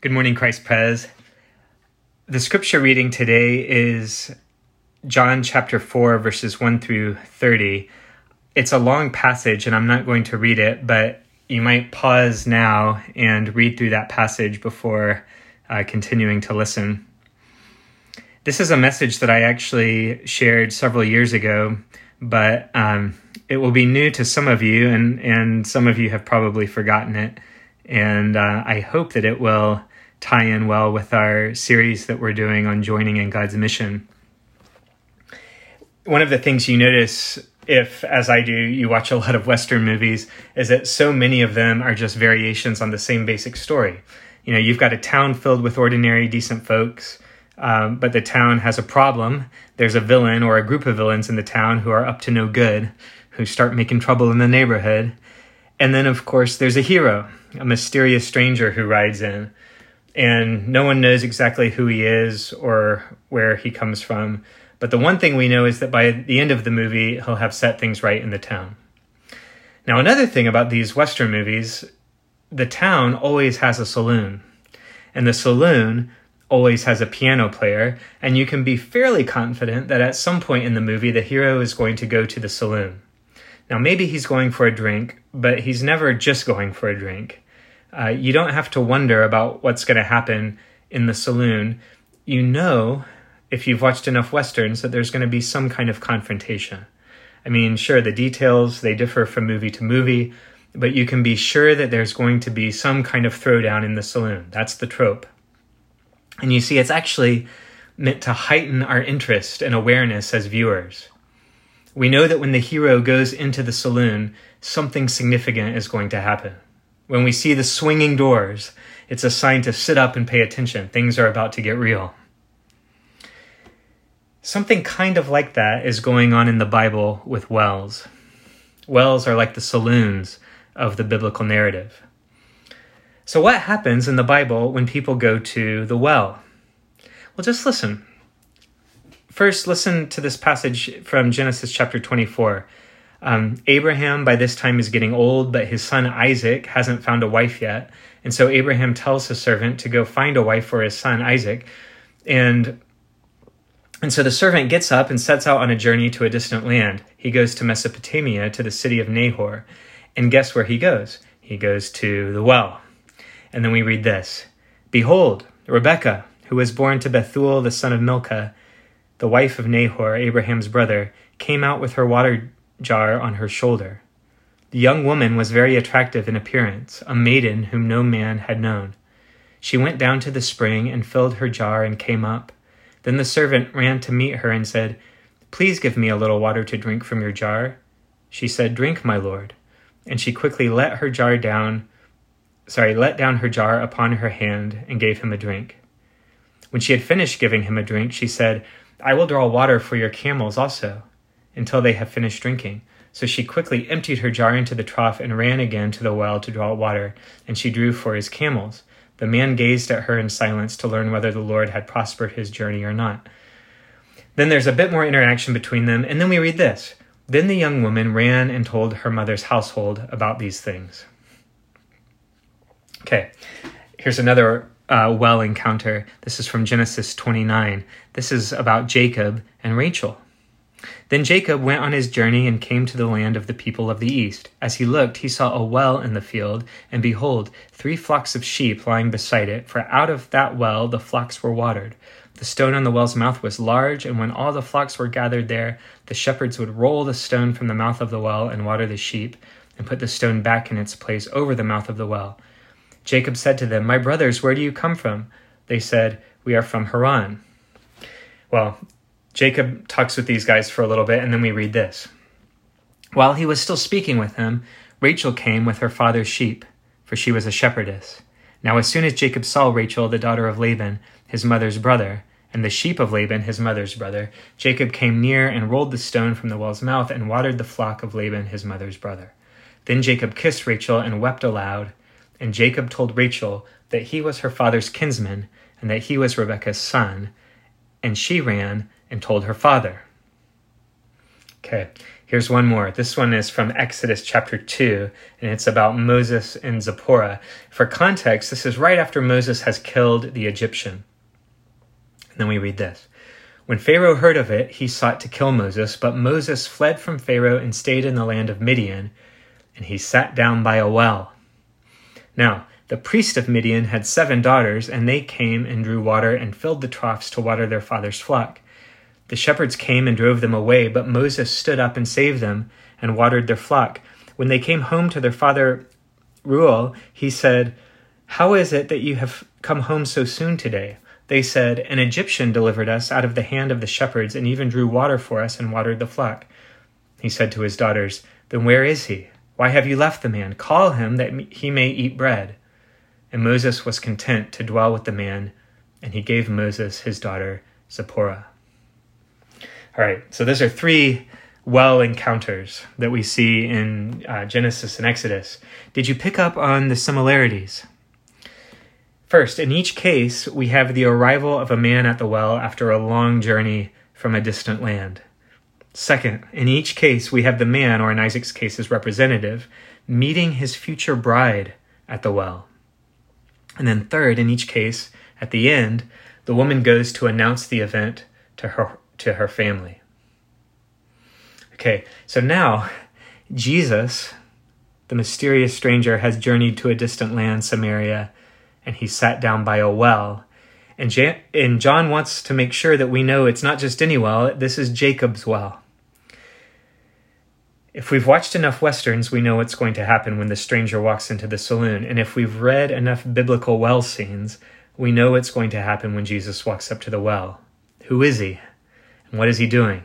Good morning, Christ Pres. The scripture reading today is John chapter 4, verses 1 through 30. It's a long passage, and I'm not going to read it, but you might pause now and read through that passage before uh, continuing to listen. This is a message that I actually shared several years ago, but um, it will be new to some of you, and, and some of you have probably forgotten it. And uh, I hope that it will tie in well with our series that we're doing on joining in God's mission. One of the things you notice if, as I do, you watch a lot of Western movies, is that so many of them are just variations on the same basic story. You know, you've got a town filled with ordinary, decent folks, um, but the town has a problem. There's a villain or a group of villains in the town who are up to no good, who start making trouble in the neighborhood. And then, of course, there's a hero, a mysterious stranger who rides in and no one knows exactly who he is or where he comes from. But the one thing we know is that by the end of the movie, he'll have set things right in the town. Now, another thing about these Western movies, the town always has a saloon, and the saloon always has a piano player, and you can be fairly confident that at some point in the movie, the hero is going to go to the saloon. Now, maybe he's going for a drink, but he's never just going for a drink. Uh, you don't have to wonder about what's going to happen in the saloon. You know, if you've watched enough westerns, that there's going to be some kind of confrontation. I mean, sure, the details they differ from movie to movie, but you can be sure that there's going to be some kind of throwdown in the saloon. That's the trope. And you see, it's actually meant to heighten our interest and awareness as viewers. We know that when the hero goes into the saloon, something significant is going to happen. When we see the swinging doors, it's a sign to sit up and pay attention. Things are about to get real. Something kind of like that is going on in the Bible with wells. Wells are like the saloons of the biblical narrative. So, what happens in the Bible when people go to the well? Well, just listen. First, listen to this passage from Genesis chapter 24. Um, Abraham, by this time, is getting old, but his son Isaac hasn't found a wife yet. And so Abraham tells his servant to go find a wife for his son Isaac. And and so the servant gets up and sets out on a journey to a distant land. He goes to Mesopotamia, to the city of Nahor. And guess where he goes? He goes to the well. And then we read this Behold, Rebekah, who was born to Bethuel the son of Milcah, the wife of Nahor, Abraham's brother, came out with her water jar on her shoulder. The young woman was very attractive in appearance, a maiden whom no man had known. She went down to the spring and filled her jar and came up. Then the servant ran to meet her and said, Please give me a little water to drink from your jar. She said, Drink, my lord. And she quickly let her jar down, sorry, let down her jar upon her hand and gave him a drink. When she had finished giving him a drink, she said, I will draw water for your camels also until they have finished drinking. So she quickly emptied her jar into the trough and ran again to the well to draw water, and she drew for his camels. The man gazed at her in silence to learn whether the Lord had prospered his journey or not. Then there's a bit more interaction between them, and then we read this. Then the young woman ran and told her mother's household about these things. Okay, here's another uh, well encounter. This is from Genesis 29. This is about Jacob and Rachel. Then Jacob went on his journey and came to the land of the people of the east. As he looked, he saw a well in the field, and behold, three flocks of sheep lying beside it, for out of that well the flocks were watered. The stone on the well's mouth was large, and when all the flocks were gathered there, the shepherds would roll the stone from the mouth of the well and water the sheep, and put the stone back in its place over the mouth of the well. Jacob said to them, My brothers, where do you come from? They said, We are from Haran. Well, Jacob talks with these guys for a little bit, and then we read this. While he was still speaking with them, Rachel came with her father's sheep, for she was a shepherdess. Now, as soon as Jacob saw Rachel, the daughter of Laban, his mother's brother, and the sheep of Laban, his mother's brother, Jacob came near and rolled the stone from the well's mouth and watered the flock of Laban, his mother's brother. Then Jacob kissed Rachel and wept aloud. And Jacob told Rachel that he was her father's kinsman and that he was Rebekah's son. And she ran and told her father. Okay, Here's one more. This one is from Exodus chapter 2, and it's about Moses and Zipporah. For context, this is right after Moses has killed the Egyptian. And then we read this. When Pharaoh heard of it, he sought to kill Moses, but Moses fled from Pharaoh and stayed in the land of Midian, and he sat down by a well. Now, the priest of Midian had seven daughters, and they came and drew water and filled the troughs to water their father's flock. The shepherds came and drove them away, but Moses stood up and saved them and watered their flock. When they came home to their father Reuel, he said, How is it that you have come home so soon today? They said, An Egyptian delivered us out of the hand of the shepherds and even drew water for us and watered the flock. He said to his daughters, Then where is he? Why have you left the man? Call him that he may eat bread. And Moses was content to dwell with the man, and he gave Moses his daughter Zipporah. All right, so those are three well encounters that we see in uh, Genesis and Exodus. Did you pick up on the similarities? First, in each case, we have the arrival of a man at the well after a long journey from a distant land. Second, in each case, we have the man, or in Isaac's case, his representative, meeting his future bride at the well. And then, third, in each case, at the end, the woman goes to announce the event to her to her family. Okay, so now Jesus, the mysterious stranger, has journeyed to a distant land, Samaria, and he sat down by a well. And, Jan- and John wants to make sure that we know it's not just any well, this is Jacob's well. If we've watched enough westerns, we know what's going to happen when the stranger walks into the saloon. And if we've read enough biblical well scenes, we know what's going to happen when Jesus walks up to the well. Who is he? And what is he doing?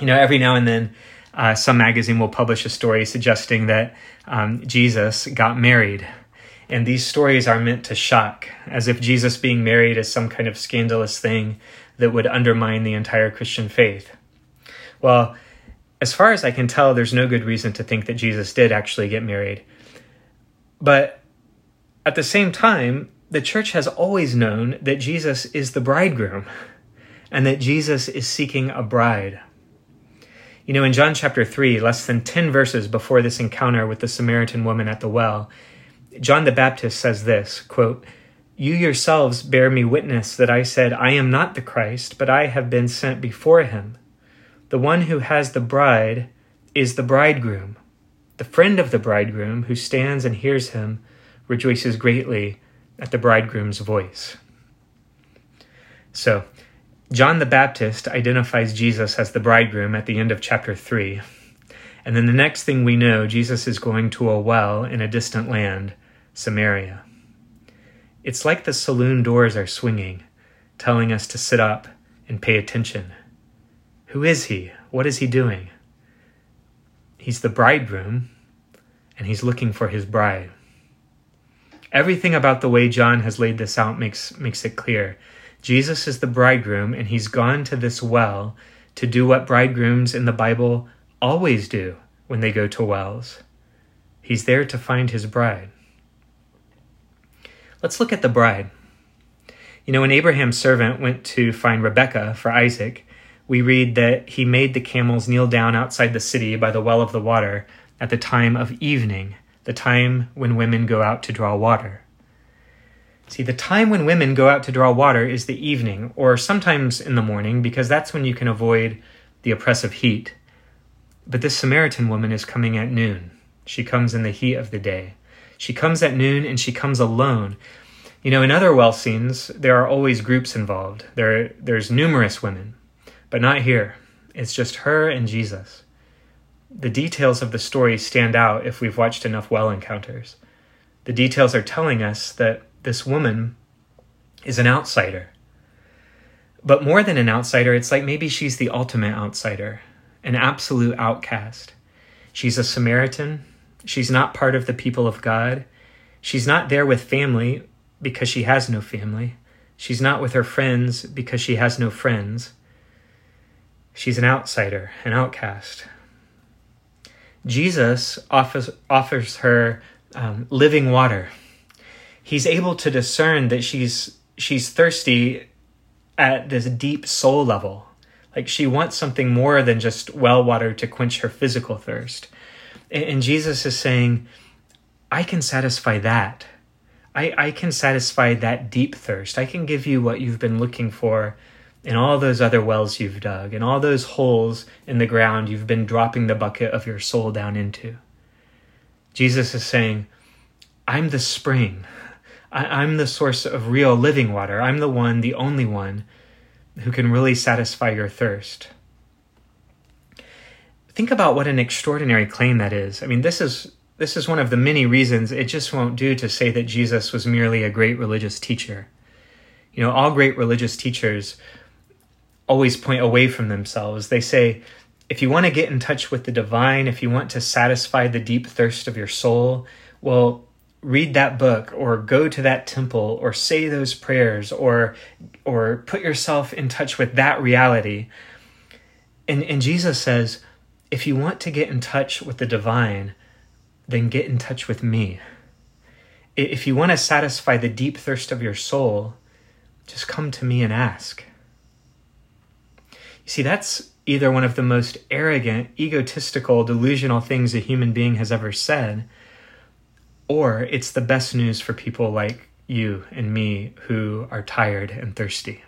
You know, every now and then, uh, some magazine will publish a story suggesting that um, Jesus got married. And these stories are meant to shock, as if Jesus being married is some kind of scandalous thing that would undermine the entire Christian faith. Well, as far as I can tell, there's no good reason to think that Jesus did actually get married. But at the same time, the church has always known that Jesus is the bridegroom and that Jesus is seeking a bride. You know, in John chapter 3, less than 10 verses before this encounter with the Samaritan woman at the well, John the Baptist says this quote, You yourselves bear me witness that I said, I am not the Christ, but I have been sent before him. The one who has the bride is the bridegroom. The friend of the bridegroom who stands and hears him rejoices greatly at the bridegroom's voice. So, John the Baptist identifies Jesus as the bridegroom at the end of chapter 3. And then the next thing we know, Jesus is going to a well in a distant land, Samaria. It's like the saloon doors are swinging, telling us to sit up and pay attention. Who is he? What is he doing? He's the bridegroom, and he's looking for his bride. Everything about the way John has laid this out makes, makes it clear Jesus is the bridegroom, and he's gone to this well to do what bridegrooms in the Bible always do when they go to wells. He's there to find his bride. Let's look at the bride. You know, when Abraham's servant went to find Rebekah for Isaac, we read that he made the camels kneel down outside the city by the well of the water at the time of evening, the time when women go out to draw water. See, the time when women go out to draw water is the evening, or sometimes in the morning, because that's when you can avoid the oppressive heat. But this Samaritan woman is coming at noon. She comes in the heat of the day. She comes at noon and she comes alone. You know, in other well scenes, there are always groups involved. There, there's numerous women, but not here. It's just her and Jesus. The details of the story stand out if we've watched enough well encounters. The details are telling us that this woman is an outsider. But more than an outsider, it's like maybe she's the ultimate outsider, an absolute outcast. She's a Samaritan. She's not part of the people of God. She's not there with family because she has no family. She's not with her friends because she has no friends. She's an outsider, an outcast. Jesus offers, offers her um, living water he's able to discern that she's she's thirsty at this deep soul level Like she wants something more than just well water to quench her physical thirst. And Jesus is saying, I can satisfy that. I, I can satisfy that deep thirst. I can give you what you've been looking for in all those other wells you've dug, in all those holes in the ground you've been dropping the bucket of your soul down into. Jesus is saying, I'm the spring. I, am the source of real living water. I'm the one, the only one, who can really satisfy your thirst. Think about what an extraordinary claim that is. I mean, this is this is one of the many reasons it just won't do to say that Jesus was merely a great religious teacher. You know, all great religious teachers always point away from themselves. They say, if you want to get in touch with the divine, if you want to satisfy the deep thirst of your soul, well, read that book or go to that temple or say those prayers or or put yourself in touch with that reality. And and Jesus says, if you want to get in touch with the divine, then get in touch with me. If you want to satisfy the deep thirst of your soul, just come to me and ask. You see, that's either one of the most arrogant, egotistical, delusional things a human being has ever said, or it's the best news for people like you and me who are tired and thirsty.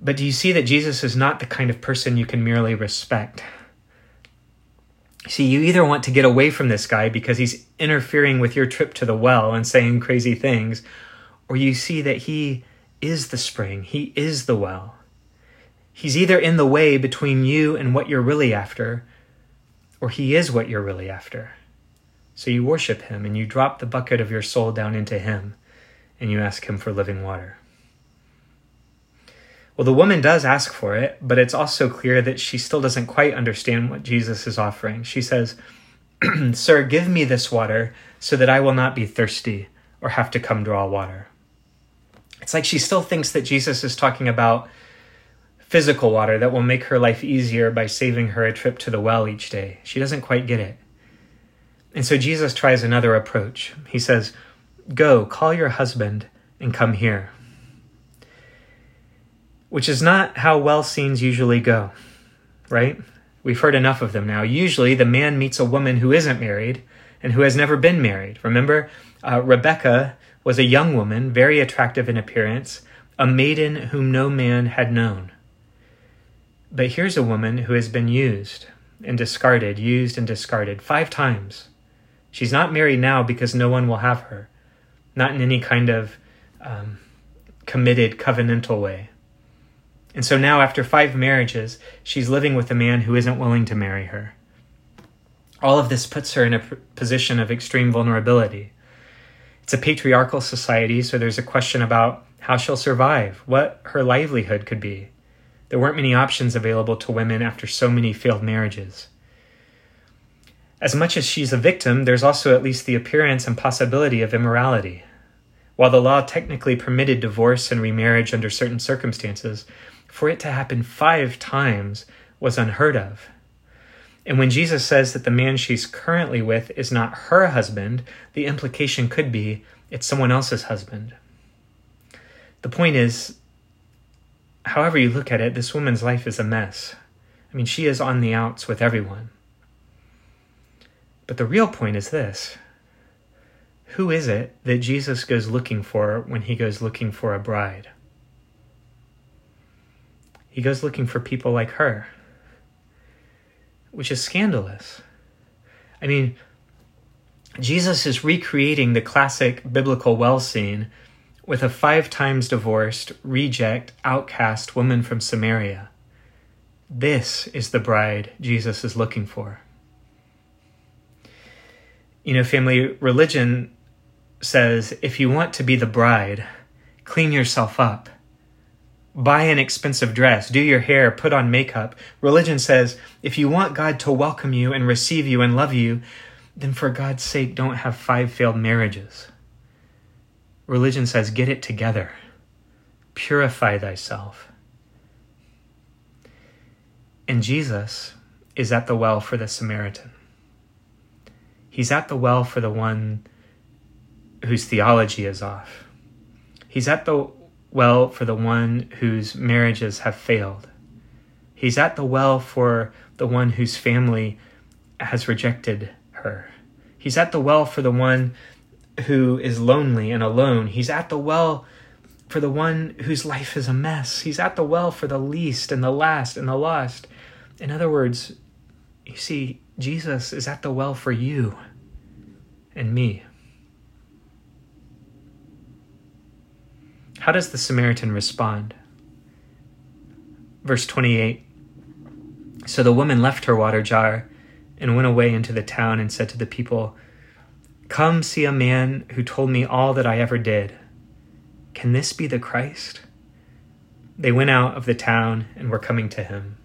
But do you see that Jesus is not the kind of person you can merely respect? See, you either want to get away from this guy because he's interfering with your trip to the well and saying crazy things, or you see that he is the spring, he is the well. He's either in the way between you and what you're really after, or he is what you're really after. So you worship him and you drop the bucket of your soul down into him and you ask him for living water. Well, the woman does ask for it, but it's also clear that she still doesn't quite understand what Jesus is offering. She says, Sir, give me this water so that I will not be thirsty or have to come draw water. It's like she still thinks that Jesus is talking about physical water that will make her life easier by saving her a trip to the well each day. She doesn't quite get it. And so Jesus tries another approach. He says, Go, call your husband and come here which is not how well scenes usually go, right? We've heard enough of them now. Usually, the man meets a woman who isn't married and who has never been married. Remember, uh, Rebekah was a young woman, very attractive in appearance, a maiden whom no man had known. But here's a woman who has been used and discarded, used and discarded five times. She's not married now because no one will have her, not in any kind of um, committed, covenantal way. And so now, after five marriages, she's living with a man who isn't willing to marry her. All of this puts her in a position of extreme vulnerability. It's a patriarchal society, so there's a question about how she'll survive, what her livelihood could be. There weren't many options available to women after so many failed marriages. As much as she's a victim, there's also at least the appearance and possibility of immorality. While the law technically permitted divorce and remarriage under certain circumstances, for it to happen five times was unheard of. And when Jesus says that the man she's currently with is not her husband, the implication could be it's someone else's husband. The point is, however you look at it, this woman's life is a mess. I mean, she is on the outs with everyone. But the real point is this Who is it that Jesus goes looking for when he goes looking for a bride? He goes looking for people like her, which is scandalous. I mean, Jesus is recreating the classic biblical well scene with a five times divorced, reject, outcast woman from Samaria. This is the bride Jesus is looking for. You know, family, religion says if you want to be the bride, clean yourself up buy an expensive dress, do your hair, put on makeup. Religion says if you want God to welcome you and receive you and love you, then for God's sake, don't have five failed marriages. Religion says get it together, purify thyself. And Jesus is at the well for the Samaritan. He's at the well for the one whose theology is off. He's at the well for the one whose marriages have failed. He's at the well for the one whose family has rejected her. He's at the well for the one who is lonely and alone. He's at the well for the one whose life is a mess. He's at the well for the least and the last and the lost. In other words, you see, Jesus is at the well for you and me. How does the Samaritan respond? Verse 28 So the woman left her water jar and went away into the town and said to the people, Come see a man who told me all that I ever did. Can this be the Christ? They went out of the town and were coming to him.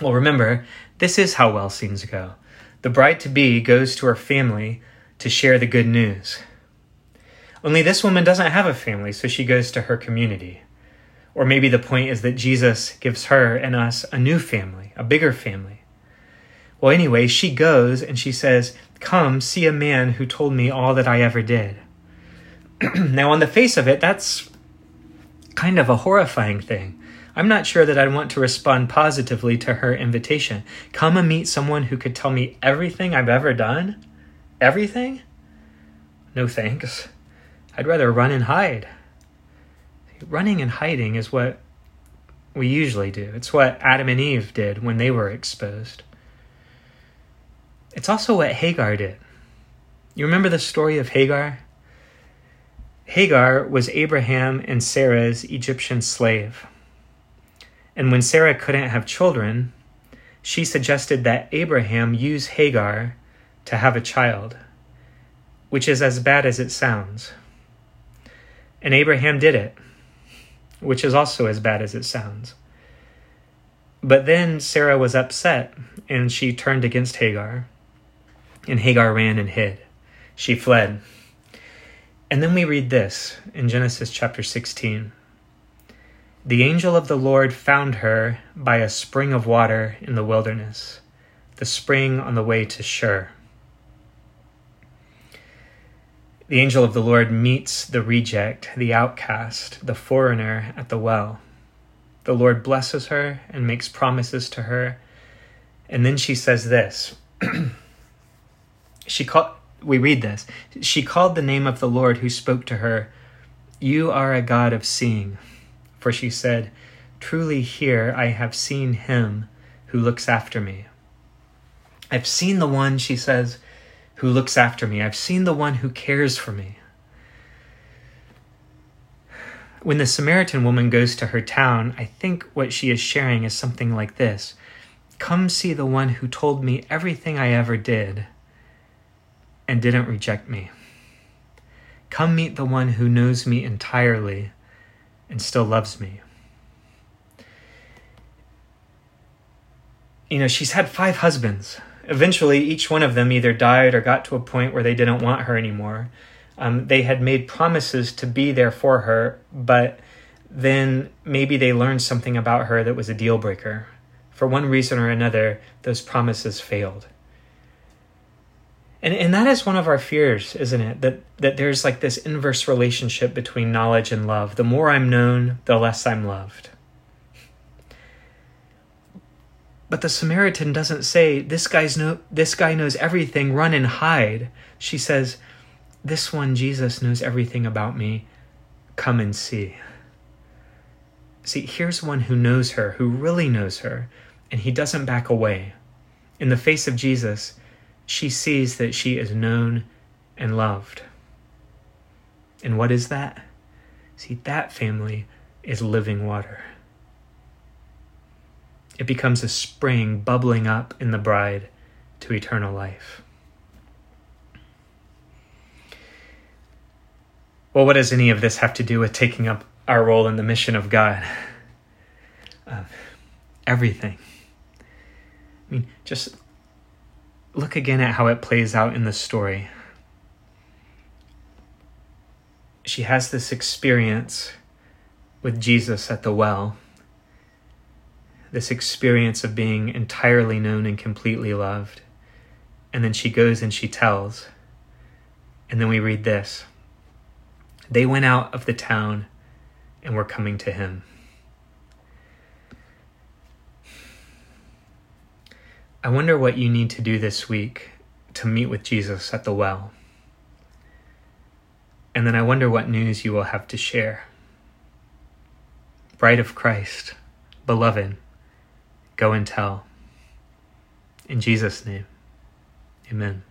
Well, remember, this is how well scenes go. The bride to be goes to her family to share the good news. Only this woman doesn't have a family, so she goes to her community. Or maybe the point is that Jesus gives her and us a new family, a bigger family. Well, anyway, she goes and she says, Come, see a man who told me all that I ever did. now, on the face of it, that's kind of a horrifying thing. I'm not sure that I'd want to respond positively to her invitation. Come and meet someone who could tell me everything I've ever done? Everything? No thanks. I'd rather run and hide. Running and hiding is what we usually do. It's what Adam and Eve did when they were exposed. It's also what Hagar did. You remember the story of Hagar? Hagar was Abraham and Sarah's Egyptian slave. And when Sarah couldn't have children, she suggested that Abraham use Hagar to have a child, which is as bad as it sounds. And Abraham did it, which is also as bad as it sounds. But then Sarah was upset and she turned against Hagar, and Hagar ran and hid. She fled. And then we read this in Genesis chapter 16. The angel of the Lord found her by a spring of water in the wilderness, the spring on the way to Shur. The angel of the Lord meets the reject, the outcast, the foreigner at the well. The Lord blesses her and makes promises to her. And then she says this. she called we read this. She called the name of the Lord who spoke to her, You are a God of seeing. For she said, Truly here I have seen him who looks after me. I've seen the one, she says, who looks after me. I've seen the one who cares for me. When the Samaritan woman goes to her town, I think what she is sharing is something like this Come see the one who told me everything I ever did and didn't reject me. Come meet the one who knows me entirely and still loves me. You know, she's had five husbands. Eventually, each one of them either died or got to a point where they didn't want her anymore. Um, they had made promises to be there for her, but then maybe they learned something about her that was a deal breaker. For one reason or another, those promises failed. And and that is one of our fears, isn't it? That that there's like this inverse relationship between knowledge and love. The more I'm known, the less I'm loved. But the Samaritan doesn't say, this guy's no this guy knows everything, run and hide. She says, This one, Jesus, knows everything about me. Come and see. See, here's one who knows her, who really knows her, and he doesn't back away. In the face of Jesus, she sees that she is known and loved. And what is that? See, that family is living water. It becomes a spring bubbling up in the bride to eternal life. Well, what does any of this have to do with taking up our role in the mission of God? Uh, everything. I mean, just look again at how it plays out in the story. She has this experience with Jesus at the well, this experience of being entirely known and completely loved. And then she goes and she tells. And then we read this They went out of the town and were coming to him. I wonder what you need to do this week to meet with Jesus at the well. And then I wonder what news you will have to share. Bride of Christ, beloved, go and tell. In Jesus' name, amen.